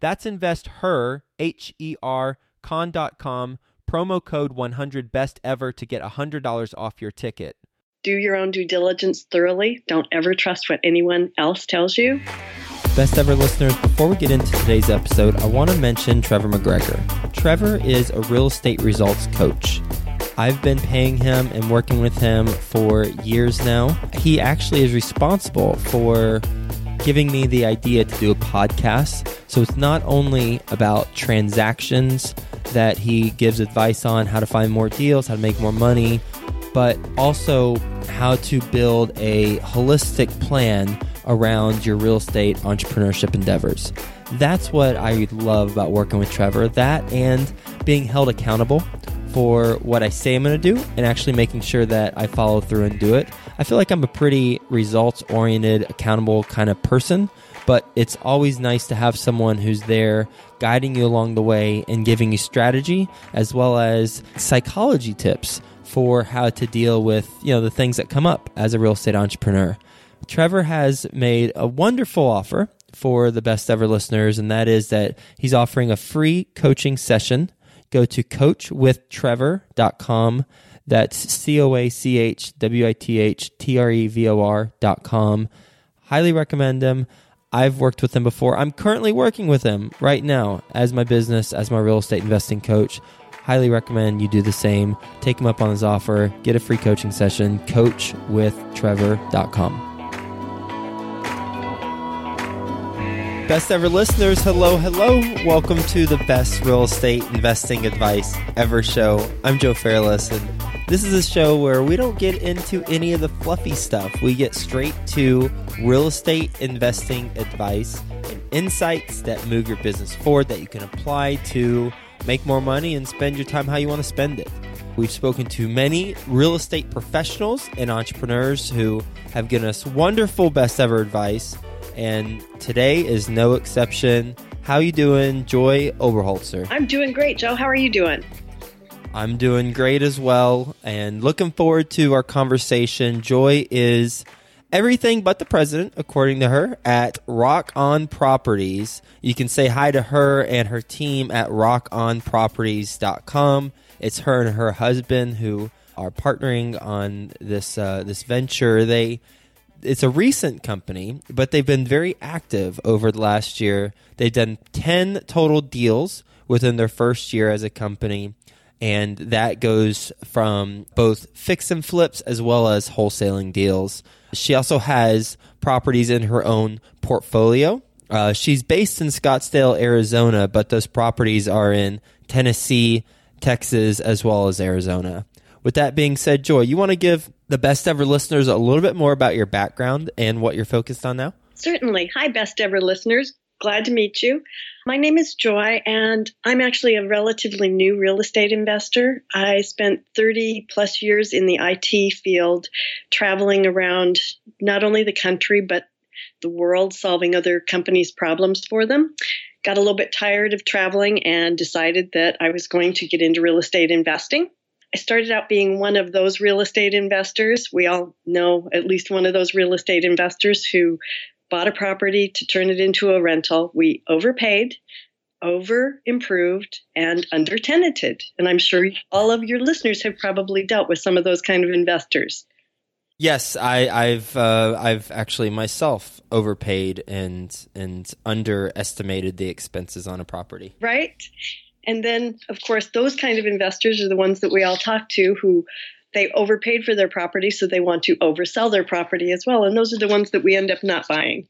That's investher, H E R, con.com promo code 100 best ever to get $100 off your ticket. Do your own due diligence thoroughly. Don't ever trust what anyone else tells you. Best ever listeners, before we get into today's episode, I want to mention Trevor McGregor. Trevor is a real estate results coach. I've been paying him and working with him for years now. He actually is responsible for giving me the idea to do a podcast. So it's not only about transactions that he gives advice on how to find more deals, how to make more money, but also how to build a holistic plan around your real estate entrepreneurship endeavors. That's what I love about working with Trevor. That and being held accountable for what I say I'm going to do and actually making sure that I follow through and do it. I feel like I'm a pretty results oriented, accountable kind of person, but it's always nice to have someone who's there guiding you along the way and giving you strategy as well as psychology tips for how to deal with, you know, the things that come up as a real estate entrepreneur. Trevor has made a wonderful offer for the best ever listeners, and that is that he's offering a free coaching session. Go to coachwithtrevor.com. That's C O A C H W I T H T R E V O R.com. Highly recommend him. I've worked with him before. I'm currently working with him right now as my business, as my real estate investing coach. Highly recommend you do the same. Take him up on his offer. Get a free coaching session. Coachwithtrevor.com. Best ever listeners, hello, hello. Welcome to the best real estate investing advice ever show. I'm Joe Fairless, and this is a show where we don't get into any of the fluffy stuff. We get straight to real estate investing advice and insights that move your business forward that you can apply to make more money and spend your time how you want to spend it. We've spoken to many real estate professionals and entrepreneurs who have given us wonderful best ever advice, and today is no exception. How you doing, Joy Oberholzer? I'm doing great, Joe. How are you doing? I'm doing great as well and looking forward to our conversation. Joy is everything but the president, according to her, at Rock On Properties. You can say hi to her and her team at rockonproperties.com. It's her and her husband who are partnering on this uh, this venture. They it's a recent company, but they've been very active over the last year. They've done 10 total deals within their first year as a company and that goes from both fix and flips as well as wholesaling deals. She also has properties in her own portfolio. Uh, she's based in Scottsdale, Arizona, but those properties are in Tennessee, Texas, as well as Arizona. With that being said, Joy, you want to give the best ever listeners a little bit more about your background and what you're focused on now? Certainly. Hi, best ever listeners. Glad to meet you. My name is Joy, and I'm actually a relatively new real estate investor. I spent 30 plus years in the IT field, traveling around not only the country, but the world, solving other companies' problems for them. Got a little bit tired of traveling and decided that I was going to get into real estate investing. I started out being one of those real estate investors. We all know at least one of those real estate investors who bought a property to turn it into a rental. We overpaid, over improved, and under tenanted. And I'm sure all of your listeners have probably dealt with some of those kind of investors. Yes, I, have uh, I've actually myself overpaid and and underestimated the expenses on a property. Right. And then, of course, those kind of investors are the ones that we all talk to who they overpaid for their property, so they want to oversell their property as well. And those are the ones that we end up not buying.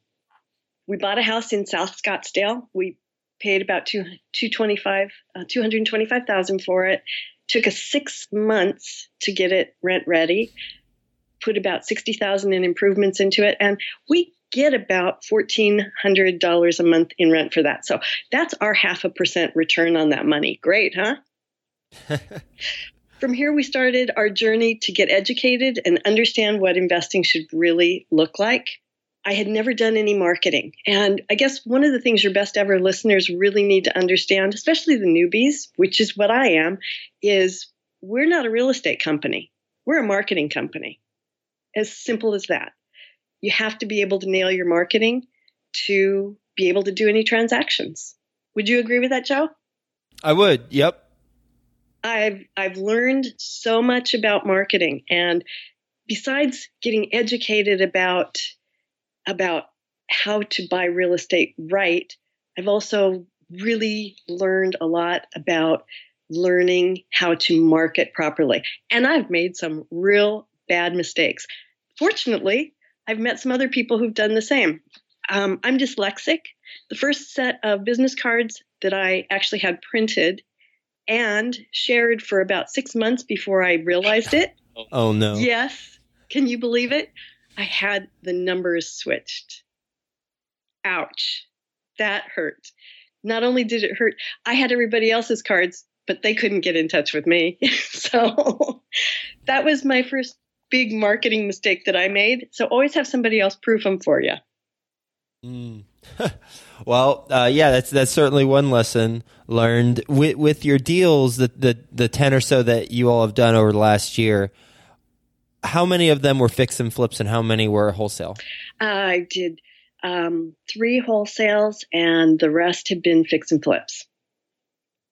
We bought a house in South Scottsdale. We paid about two, 225, uh, 225,000 for it. Took us six months to get it rent ready. Put about 60,000 in improvements into it. And we get about $1,400 a month in rent for that. So that's our half a percent return on that money. Great, huh? From here, we started our journey to get educated and understand what investing should really look like. I had never done any marketing. And I guess one of the things your best ever listeners really need to understand, especially the newbies, which is what I am, is we're not a real estate company. We're a marketing company. As simple as that. You have to be able to nail your marketing to be able to do any transactions. Would you agree with that, Joe? I would. Yep. I've I've learned so much about marketing and besides getting educated about about how to buy real estate right, I've also really learned a lot about learning how to market properly. And I've made some real bad mistakes. Fortunately, I've met some other people who've done the same. Um, I'm dyslexic. The first set of business cards that I actually had printed and shared for about six months before I realized it. Oh, no. Yes. Can you believe it? I had the numbers switched. Ouch. That hurt. Not only did it hurt, I had everybody else's cards, but they couldn't get in touch with me. so that was my first big marketing mistake that I made. So always have somebody else proof them for you. Mm. well, uh, yeah, that's that's certainly one lesson learned with with your deals. The, the the ten or so that you all have done over the last year. How many of them were fix and flips, and how many were wholesale? I did um, three wholesales, and the rest have been fix and flips.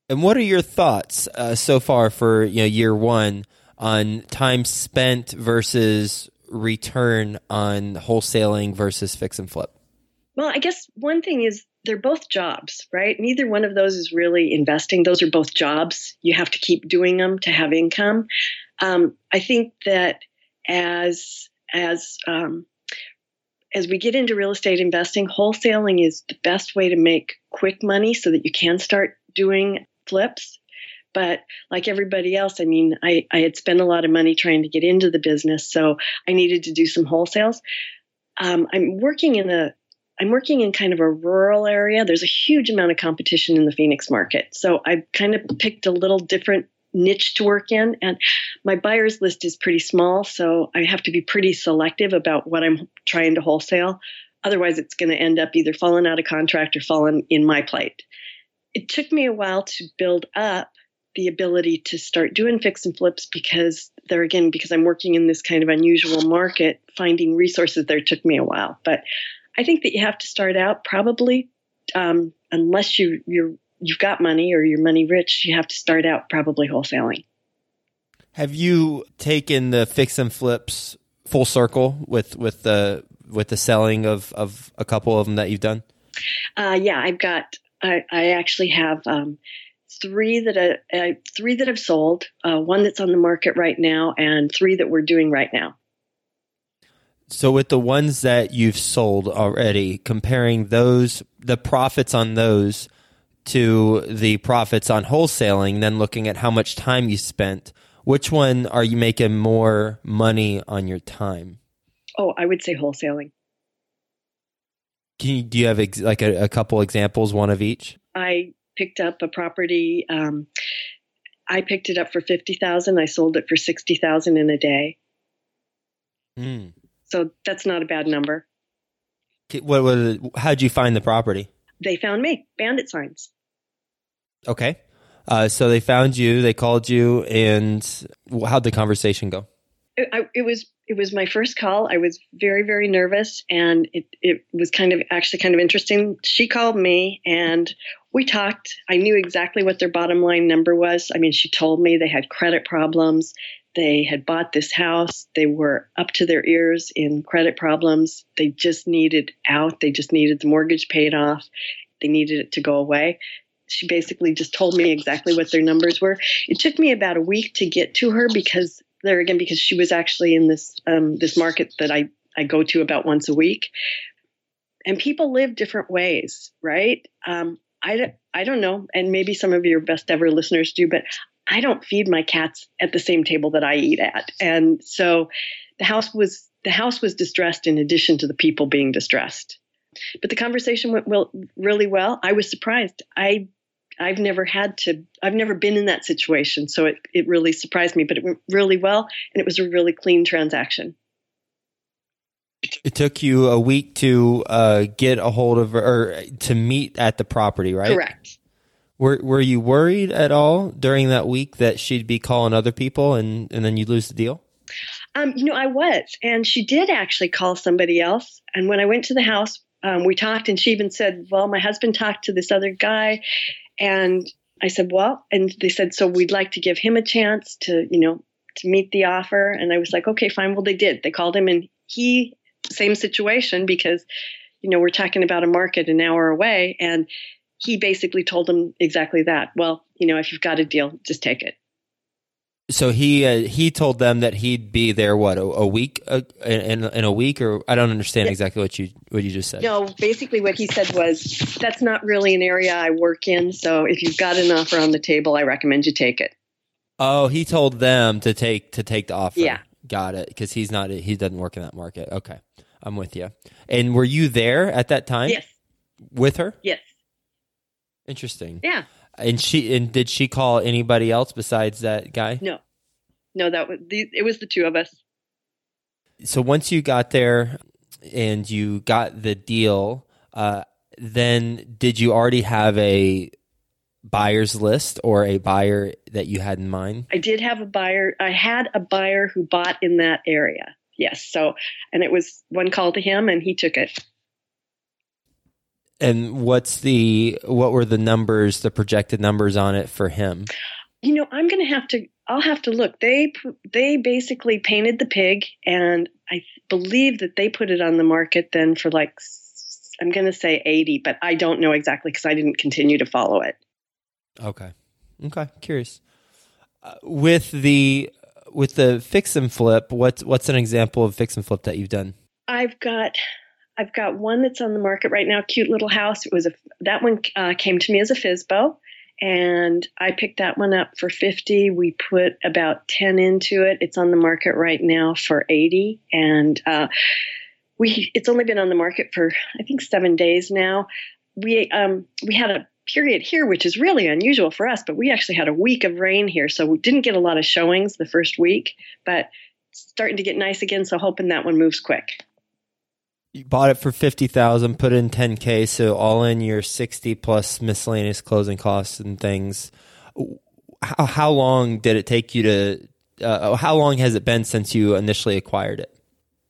And what are your thoughts uh, so far for you know year one on time spent versus return on wholesaling versus fix and flip? Well, I guess one thing is they're both jobs, right? Neither one of those is really investing. Those are both jobs. You have to keep doing them to have income. Um, I think that as as um, as we get into real estate investing, wholesaling is the best way to make quick money so that you can start doing flips. But like everybody else, I mean, I, I had spent a lot of money trying to get into the business, so I needed to do some wholesales. Um, I'm working in a I'm working in kind of a rural area. There's a huge amount of competition in the Phoenix market. So I kind of picked a little different niche to work in. And my buyer's list is pretty small. So I have to be pretty selective about what I'm trying to wholesale. Otherwise, it's going to end up either falling out of contract or falling in my plate. It took me a while to build up the ability to start doing fix and flips because there again because i'm working in this kind of unusual market finding resources there took me a while but I think that you have to start out probably, um, unless you you're you've got money or you're money rich, you have to start out probably wholesaling. Have you taken the fix and flips full circle with with the with the selling of of a couple of them that you've done? Uh, yeah, I've got. I, I actually have um, three that I, uh, three that I've sold, uh, one that's on the market right now, and three that we're doing right now. So with the ones that you've sold already, comparing those the profits on those to the profits on wholesaling, then looking at how much time you spent, which one are you making more money on your time? Oh, I would say wholesaling. Can you, do you have ex- like a, a, couple examples, one of each? I picked up a property. Um, I picked it up for fifty thousand. I sold it for sixty thousand in a day. Hmm. So that's not a bad number. What, what how'd you find the property? They found me. Bandit signs. Okay. Uh, so they found you, they called you, and how'd the conversation go? It, I, it was it was my first call. I was very very nervous, and it it was kind of actually kind of interesting. She called me, and we talked. I knew exactly what their bottom line number was. I mean, she told me they had credit problems. They had bought this house. They were up to their ears in credit problems. They just needed out. They just needed the mortgage paid off. They needed it to go away. she basically just told me exactly what their numbers were. It took me about a week to get to her because there again because she was actually in this um, this market that I I go to about once a week, and people live different ways, right? Um, I I don't know, and maybe some of your best ever listeners do, but I don't feed my cats at the same table that I eat at, and so the house was the house was distressed in addition to the people being distressed. But the conversation went well, really well. I was surprised. I I've never had to, I've never been in that situation. So it, it really surprised me, but it went really well and it was a really clean transaction. It took you a week to uh, get a hold of or to meet at the property, right? Correct. Were Were you worried at all during that week that she'd be calling other people and and then you'd lose the deal? Um, you know, I was, and she did actually call somebody else. And when I went to the house, um, we talked, and she even said, "Well, my husband talked to this other guy, and I said, well, and they said, so we'd like to give him a chance to, you know, to meet the offer. And I was like, okay, fine. Well, they did. They called him and he, same situation because, you know, we're talking about a market an hour away. And he basically told them exactly that. Well, you know, if you've got a deal, just take it. So he uh, he told them that he'd be there what a, a week uh, in in a week or I don't understand yeah. exactly what you what you just said. No, basically what he said was that's not really an area I work in. So if you've got an offer on the table, I recommend you take it. Oh, he told them to take to take the offer. Yeah, got it. Because he's not he doesn't work in that market. Okay, I'm with you. And were you there at that time? Yes. With her? Yes. Interesting. Yeah. And she and did she call anybody else besides that guy? No, no, that was the, it was the two of us. So once you got there and you got the deal, uh, then did you already have a buyer's list or a buyer that you had in mind? I did have a buyer. I had a buyer who bought in that area. Yes. So, and it was one call to him and he took it. And what's the what were the numbers, the projected numbers on it for him? You know, I'm going to have to I'll have to look. They they basically painted the pig and I believe that they put it on the market then for like I'm going to say 80, but I don't know exactly cuz I didn't continue to follow it. Okay. Okay, curious. Uh, with the with the fix and flip, what's what's an example of fix and flip that you've done? I've got I've got one that's on the market right now, cute little house. It was a that one uh, came to me as a FSBO, and I picked that one up for 50. We put about 10 into it. It's on the market right now for 80, and uh, we it's only been on the market for I think seven days now. We um, we had a period here, which is really unusual for us, but we actually had a week of rain here, so we didn't get a lot of showings the first week, but starting to get nice again. So hoping that one moves quick you bought it for 50,000, put in 10k, so all in your 60 plus miscellaneous closing costs and things. How, how long did it take you to uh, how long has it been since you initially acquired it?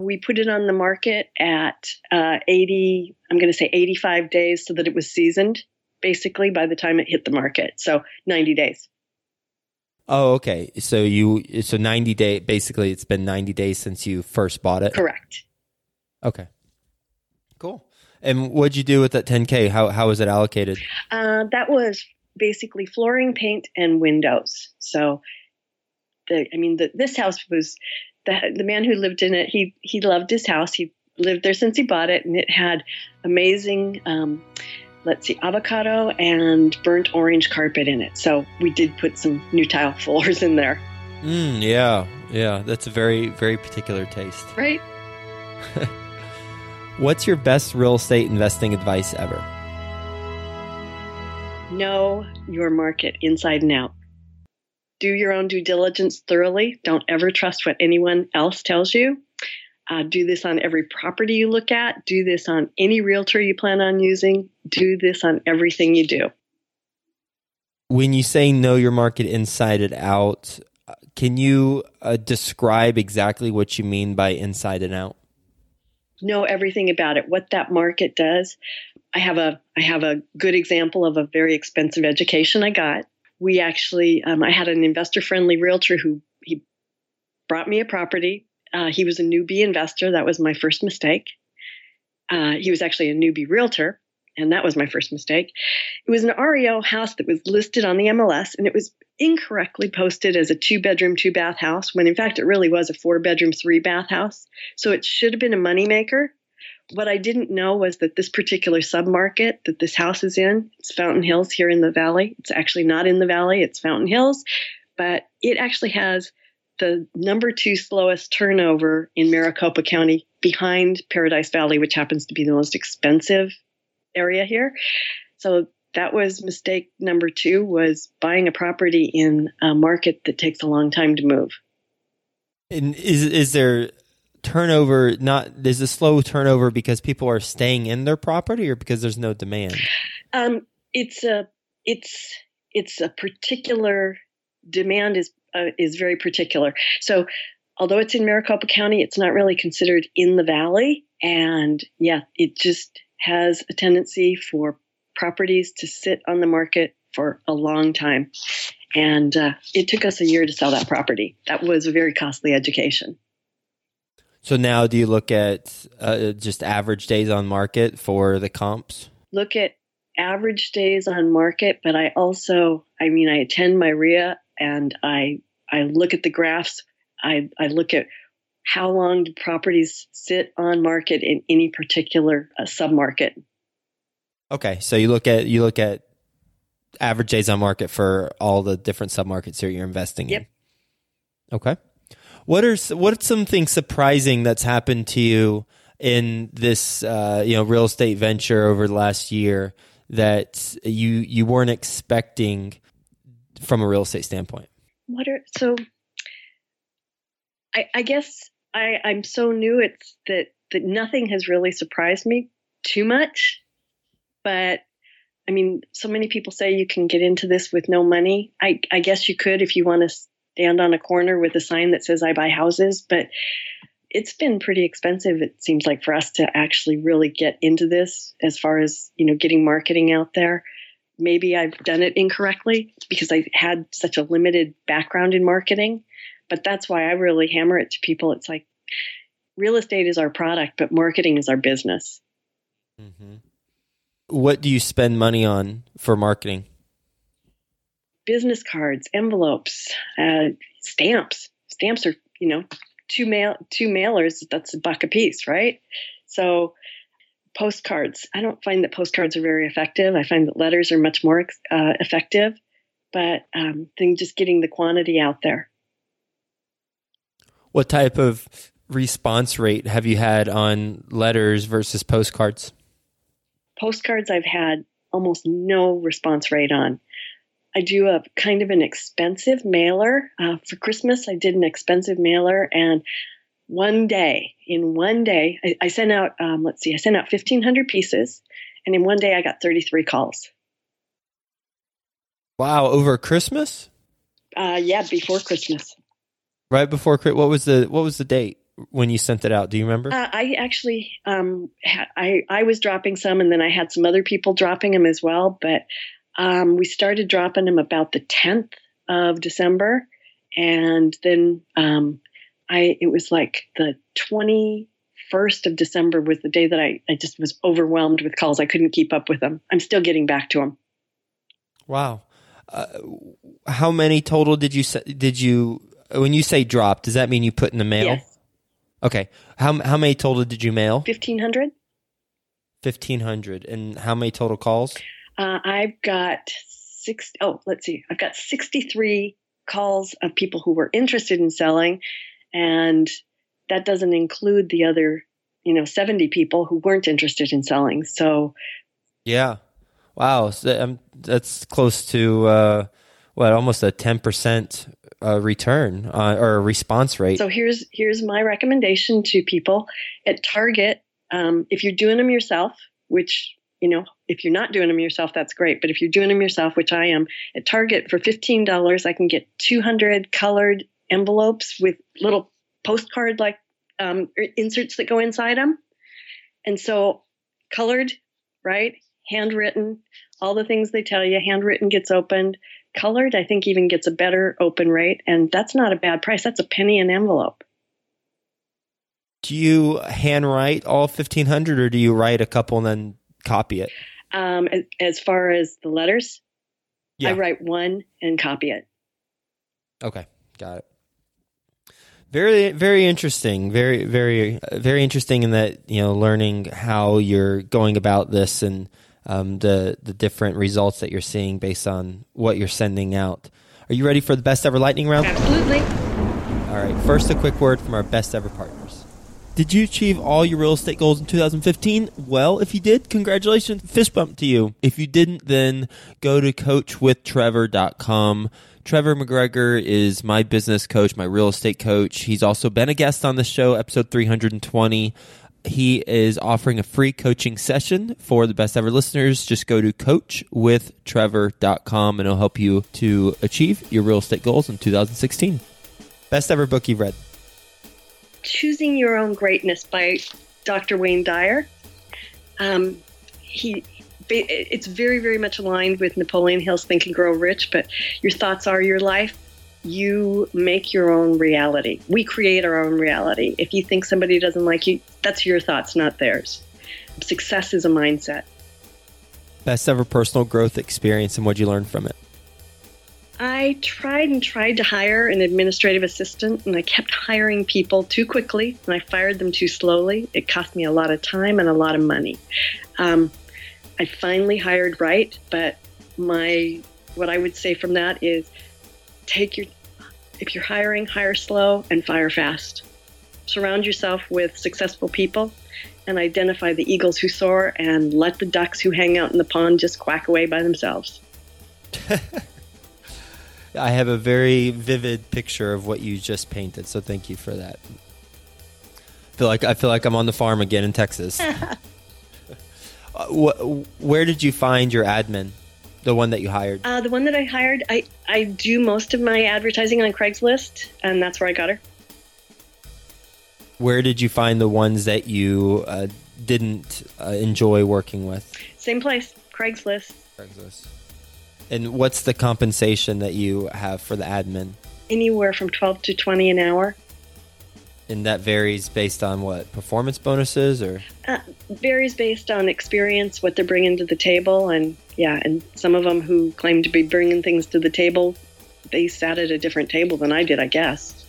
We put it on the market at uh, 80, I'm going to say 85 days so that it was seasoned basically by the time it hit the market. So 90 days. Oh, okay. So you so 90 day basically it's been 90 days since you first bought it. Correct. Okay. Cool. And what'd you do with that 10K? How, how was it allocated? Uh, that was basically flooring, paint, and windows. So, the, I mean, the, this house was the, the man who lived in it. He, he loved his house. He lived there since he bought it, and it had amazing, um, let's see, avocado and burnt orange carpet in it. So we did put some new tile floors in there. Mm, yeah, yeah, that's a very, very particular taste. Right? What's your best real estate investing advice ever? Know your market inside and out. Do your own due diligence thoroughly. Don't ever trust what anyone else tells you. Uh, do this on every property you look at. Do this on any realtor you plan on using. Do this on everything you do. When you say know your market inside and out, uh, can you uh, describe exactly what you mean by inside and out? Know everything about it, what that market does. I have a I have a good example of a very expensive education I got. We actually um, I had an investor friendly realtor who he brought me a property. Uh, he was a newbie investor. That was my first mistake. Uh, he was actually a newbie realtor, and that was my first mistake. It was an REO house that was listed on the MLS, and it was incorrectly posted as a two bedroom, two bath house, when in fact it really was a four bedroom, three bath house. So it should have been a moneymaker. What I didn't know was that this particular submarket that this house is in, it's Fountain Hills here in the valley. It's actually not in the valley, it's Fountain Hills, but it actually has the number two slowest turnover in Maricopa County behind Paradise Valley, which happens to be the most expensive area here. So that was mistake number two was buying a property in a market that takes a long time to move. And is is there turnover not is a slow turnover because people are staying in their property or because there's no demand? Um, it's a it's it's a particular demand is uh, is very particular. So although it's in Maricopa County, it's not really considered in the valley, and yeah, it just has a tendency for properties to sit on the market for a long time. And uh, it took us a year to sell that property. That was a very costly education. So now, do you look at uh, just average days on market for the comps? Look at average days on market, but I also, I mean, I attend my REIA and I I look at the graphs. I I look at how long do properties sit on market in any particular uh, submarket. Okay, so you look at you look at average days on market for all the different submarkets that you're investing yep. in. Okay. What are what are some things surprising that's happened to you in this uh, you know real estate venture over the last year that you you weren't expecting from a real estate standpoint? What are so? I, I guess I, I'm so new. It's that that nothing has really surprised me too much. But I mean, so many people say you can get into this with no money. I, I guess you could if you want to stand on a corner with a sign that says I buy houses, but it's been pretty expensive it seems like for us to actually really get into this as far as, you know, getting marketing out there. Maybe I've done it incorrectly because I had such a limited background in marketing, but that's why I really hammer it to people. It's like real estate is our product, but marketing is our business. Mm-hmm. What do you spend money on for marketing? Business cards, envelopes, uh, stamps. Stamps are, you know, two mail two mailers. That's a buck a piece, right? So postcards. I don't find that postcards are very effective. I find that letters are much more uh, effective, but um, then just getting the quantity out there. What type of response rate have you had on letters versus postcards? Postcards I've had almost no response rate on. I do a kind of an expensive mailer. Uh, for Christmas, I did an expensive mailer, and one day, in one day, I, I sent out, um, let's see, I sent out 1,500 pieces, and in one day, I got 33 calls. Wow, over Christmas? Uh, yeah, before Christmas. Right before what was the what was the date? When you sent it out? Do you remember? Uh, I actually, um, ha- I I was dropping some, and then I had some other people dropping them as well. But um, we started dropping them about the tenth of December, and then um, I it was like the twenty first of December was the day that I I just was overwhelmed with calls. I couldn't keep up with them. I'm still getting back to them. Wow. Uh, how many total did you did you when you say drop? Does that mean you put in the mail? Yes. Okay. How how many total did you mail? Fifteen hundred. Fifteen hundred. And how many total calls? Uh, I've got six. Oh, let's see. I've got sixty-three calls of people who were interested in selling, and that doesn't include the other, you know, seventy people who weren't interested in selling. So. Yeah. Wow. So, um, that's close to uh, what almost a ten percent uh, return uh, or a response rate. So here's here's my recommendation to people at Target. Um, if you're doing them yourself, which you know, if you're not doing them yourself, that's great. But if you're doing them yourself, which I am, at Target for fifteen dollars, I can get 200 colored envelopes with little postcard like um, inserts that go inside them, and so colored, right, handwritten, all the things they tell you. Handwritten gets opened colored, I think even gets a better open rate, and that's not a bad price. That's a penny an envelope. Do you handwrite all fifteen hundred, or do you write a couple and then copy it? Um, as, far as the letters, Yeah. I write one and copy it. Okay, got it. Very, very interesting. Very, very, very interesting in that you know learning how you're going about this and um, the the different results that you're seeing based on what you're sending out. Are you ready for the best ever lightning round? Absolutely. All right. First, a quick word from our best ever partners. Did you achieve all your real estate goals in 2015? Well, if you did, congratulations. Fist bump to you. If you didn't, then go to coachwithtrevor.com. Trevor McGregor is my business coach, my real estate coach. He's also been a guest on the show, episode 320. He is offering a free coaching session for the best ever listeners. Just go to coachwithtrevor.com and it'll help you to achieve your real estate goals in 2016. Best ever book you've read. Choosing Your Own Greatness by Dr. Wayne Dyer. Um, he, it's very, very much aligned with Napoleon Hill's Think and Grow Rich, but your thoughts are your life. You make your own reality. We create our own reality. If you think somebody doesn't like you, that's your thoughts, not theirs. Success is a mindset. Best ever personal growth experience and what you learned from it. I tried and tried to hire an administrative assistant, and I kept hiring people too quickly, and I fired them too slowly. It cost me a lot of time and a lot of money. Um, I finally hired right, but my what I would say from that is take your if you're hiring, hire slow and fire fast. Surround yourself with successful people and identify the eagles who soar and let the ducks who hang out in the pond just quack away by themselves. I have a very vivid picture of what you just painted, so thank you for that. I feel like I feel like I'm on the farm again in Texas. uh, wh- where did you find your admin? The one that you hired? Uh, the one that I hired, I, I do most of my advertising on Craigslist, and that's where I got her. Where did you find the ones that you uh, didn't uh, enjoy working with? Same place, Craigslist. Craigslist. And what's the compensation that you have for the admin? Anywhere from 12 to 20 an hour. And that varies based on what? Performance bonuses or? Uh, varies based on experience, what they're bringing to the table. And yeah, and some of them who claim to be bringing things to the table, they sat at a different table than I did, I guess.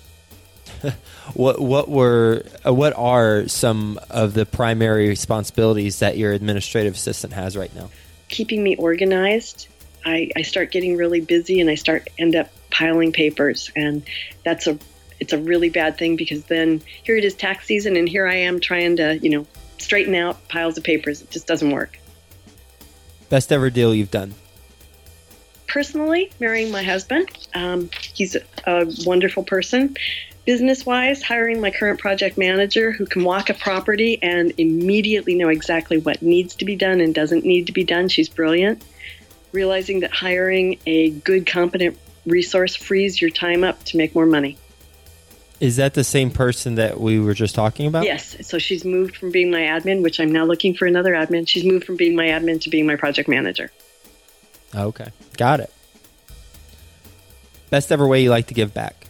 what what were uh, what are some of the primary responsibilities that your administrative assistant has right now? Keeping me organized. I, I start getting really busy and I start end up piling papers and that's a it's a really bad thing because then here it is tax season and here I am trying to, you know, straighten out piles of papers. It just doesn't work. Best ever deal you've done? Personally, marrying my husband. Um, he's a, wonderful person. Business wise, hiring my current project manager who can walk a property and immediately know exactly what needs to be done and doesn't need to be done. She's brilliant. Realizing that hiring a good, competent resource frees your time up to make more money. Is that the same person that we were just talking about? Yes. So she's moved from being my admin, which I'm now looking for another admin. She's moved from being my admin to being my project manager. Okay. Got it. Best ever way you like to give back?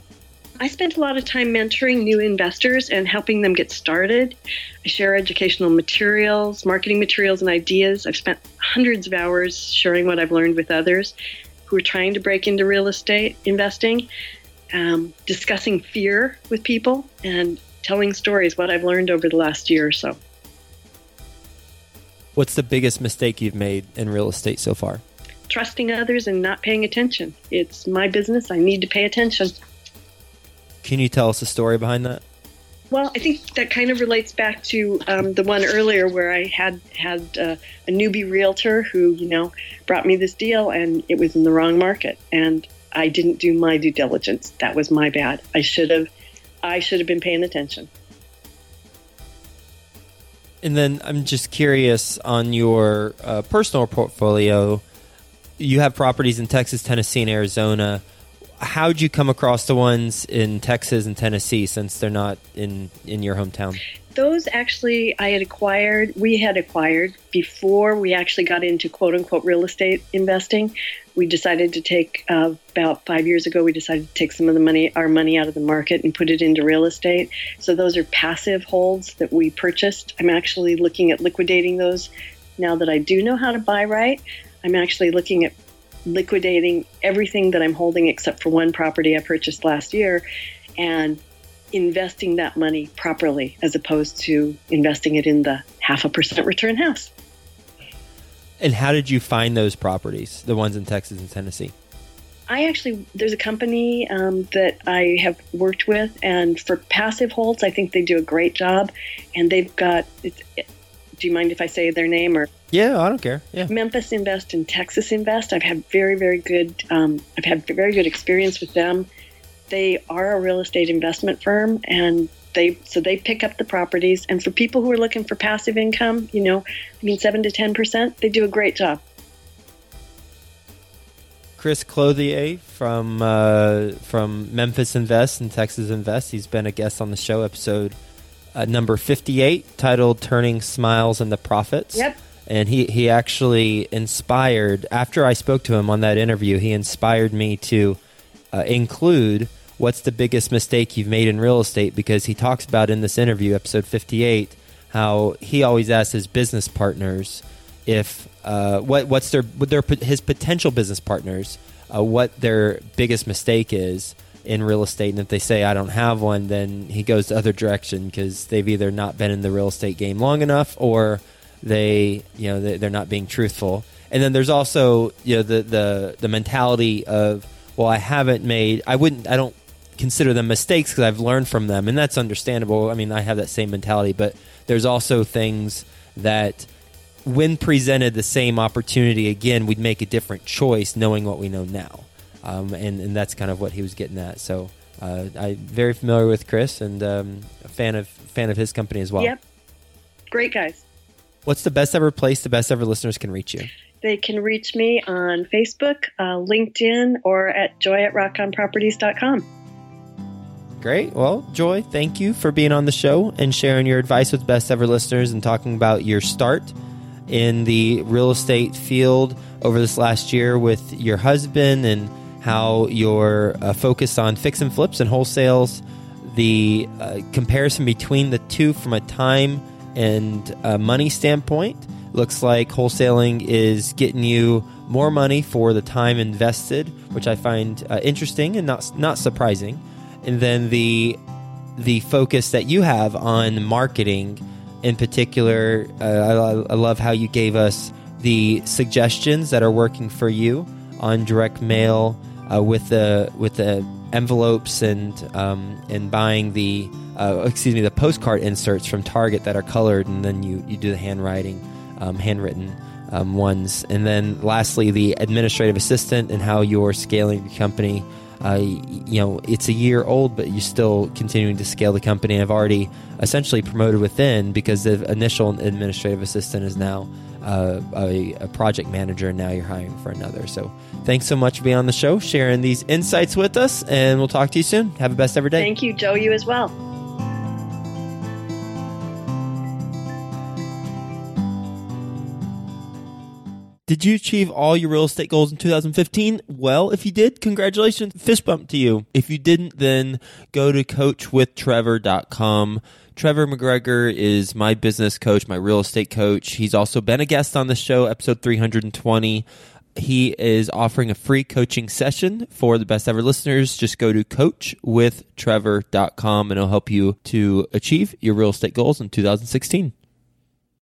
I spent a lot of time mentoring new investors and helping them get started. I share educational materials, marketing materials, and ideas. I've spent hundreds of hours sharing what I've learned with others who are trying to break into real estate investing um, discussing fear with people and telling stories, what I've learned over the last year or so. What's the biggest mistake you've made in real estate so far? Trusting others and not paying attention. It's my business. I need to pay attention. Can you tell us a story behind that? Well, I think that kind of relates back to um, the one earlier where I had had uh, a newbie realtor who, you know, brought me this deal and it was in the wrong market, and I didn't do my due diligence. That was my bad. I should have I should have been paying attention. And then I'm just curious on your uh, personal portfolio. You have properties in Texas, Tennessee, and Arizona. How'd you come across the ones in Texas and Tennessee since they're not in, in your hometown? Those actually I had acquired, we had acquired before we actually got into quote unquote real estate investing. We decided to take uh, about five years ago. We decided to take some of the money, our money, out of the market and put it into real estate. So those are passive holds that we purchased. I'm actually looking at liquidating those now that I do know how to buy right, I'm actually looking at liquidating everything that I'm holding except for one property I purchased last year and investing that money properly as opposed to investing it in the half a percent return house. And how did you find those properties, the ones in Texas and Tennessee? I actually, there's a company um, that I have worked with, and for passive holds, I think they do a great job. And they've got, do you mind if I say their name or? Yeah, I don't care. Yeah. Memphis Invest and Texas Invest. I've had very, very good, um, I've had very good experience with them. They are a real estate investment firm, and they so they pick up the properties. And for people who are looking for passive income, you know, I mean, seven to ten percent, they do a great job. Chris Clothier from uh, from Memphis Invest and Texas Invest. He's been a guest on the show, episode uh, number fifty eight, titled "Turning Smiles into Profits." Yep. And he, he actually inspired, after I spoke to him on that interview, he inspired me to uh, include what's the biggest mistake you've made in real estate because he talks about in this interview, episode 58, how he always asks his business partners if uh, what what's their their his potential business partners uh, what their biggest mistake is in real estate, and if they say I don't have one, then he goes the other direction because they've either not been in the real estate game long enough or they you know they're not being truthful. And then there's also you know the the the mentality of well I haven't made I wouldn't I don't consider them mistakes because I've learned from them, and that's understandable. I mean, I have that same mentality, but there's also things that, when presented the same opportunity again, we'd make a different choice, knowing what we know now, um, and and that's kind of what he was getting at. So. Uh, I'm very familiar with Chris and um, a fan of fan of his company as well. Yep, great guys. What's the best ever place the best ever listeners can reach you? They can reach me on Facebook, uh, LinkedIn, or at joy at rockonproperties.com. Great. Well, Joy, thank you for being on the show and sharing your advice with best ever listeners and talking about your start in the real estate field over this last year with your husband and how you're uh, focused on fix and flips and wholesales. The uh, comparison between the two from a time and money standpoint looks like wholesaling is getting you more money for the time invested, which I find uh, interesting and not not surprising and then the the focus that you have on marketing in particular uh, I, I, love how you gave us the suggestions that are working for you on direct mail uh, with the with the envelopes and um, and buying the uh, excuse me the postcard inserts from Target that are colored and then you you do the handwriting um, handwritten um, ones. And then lastly the administrative assistant and how you're scaling your company uh, you know, it's a year old, but you're still continuing to scale the company. I've already essentially promoted within because the initial administrative assistant is now uh, a, a, project manager, and now you're hiring for another. So thanks so much for being on the show, sharing these insights with us, and we'll talk to you soon. Have a best ever day. Thank you, Joe. You as well. Did you achieve all your real estate goals in 2015? Well, if you did, congratulations. Fist bump to you. If you didn't, then go to coachwithtrevor.com. Trevor McGregor is my business coach, my real estate coach. He's also been a guest on the show, episode 320. He is offering a free coaching session for the best ever listeners. Just go to coachwithtrevor.com and it'll help you to achieve your real estate goals in 2016.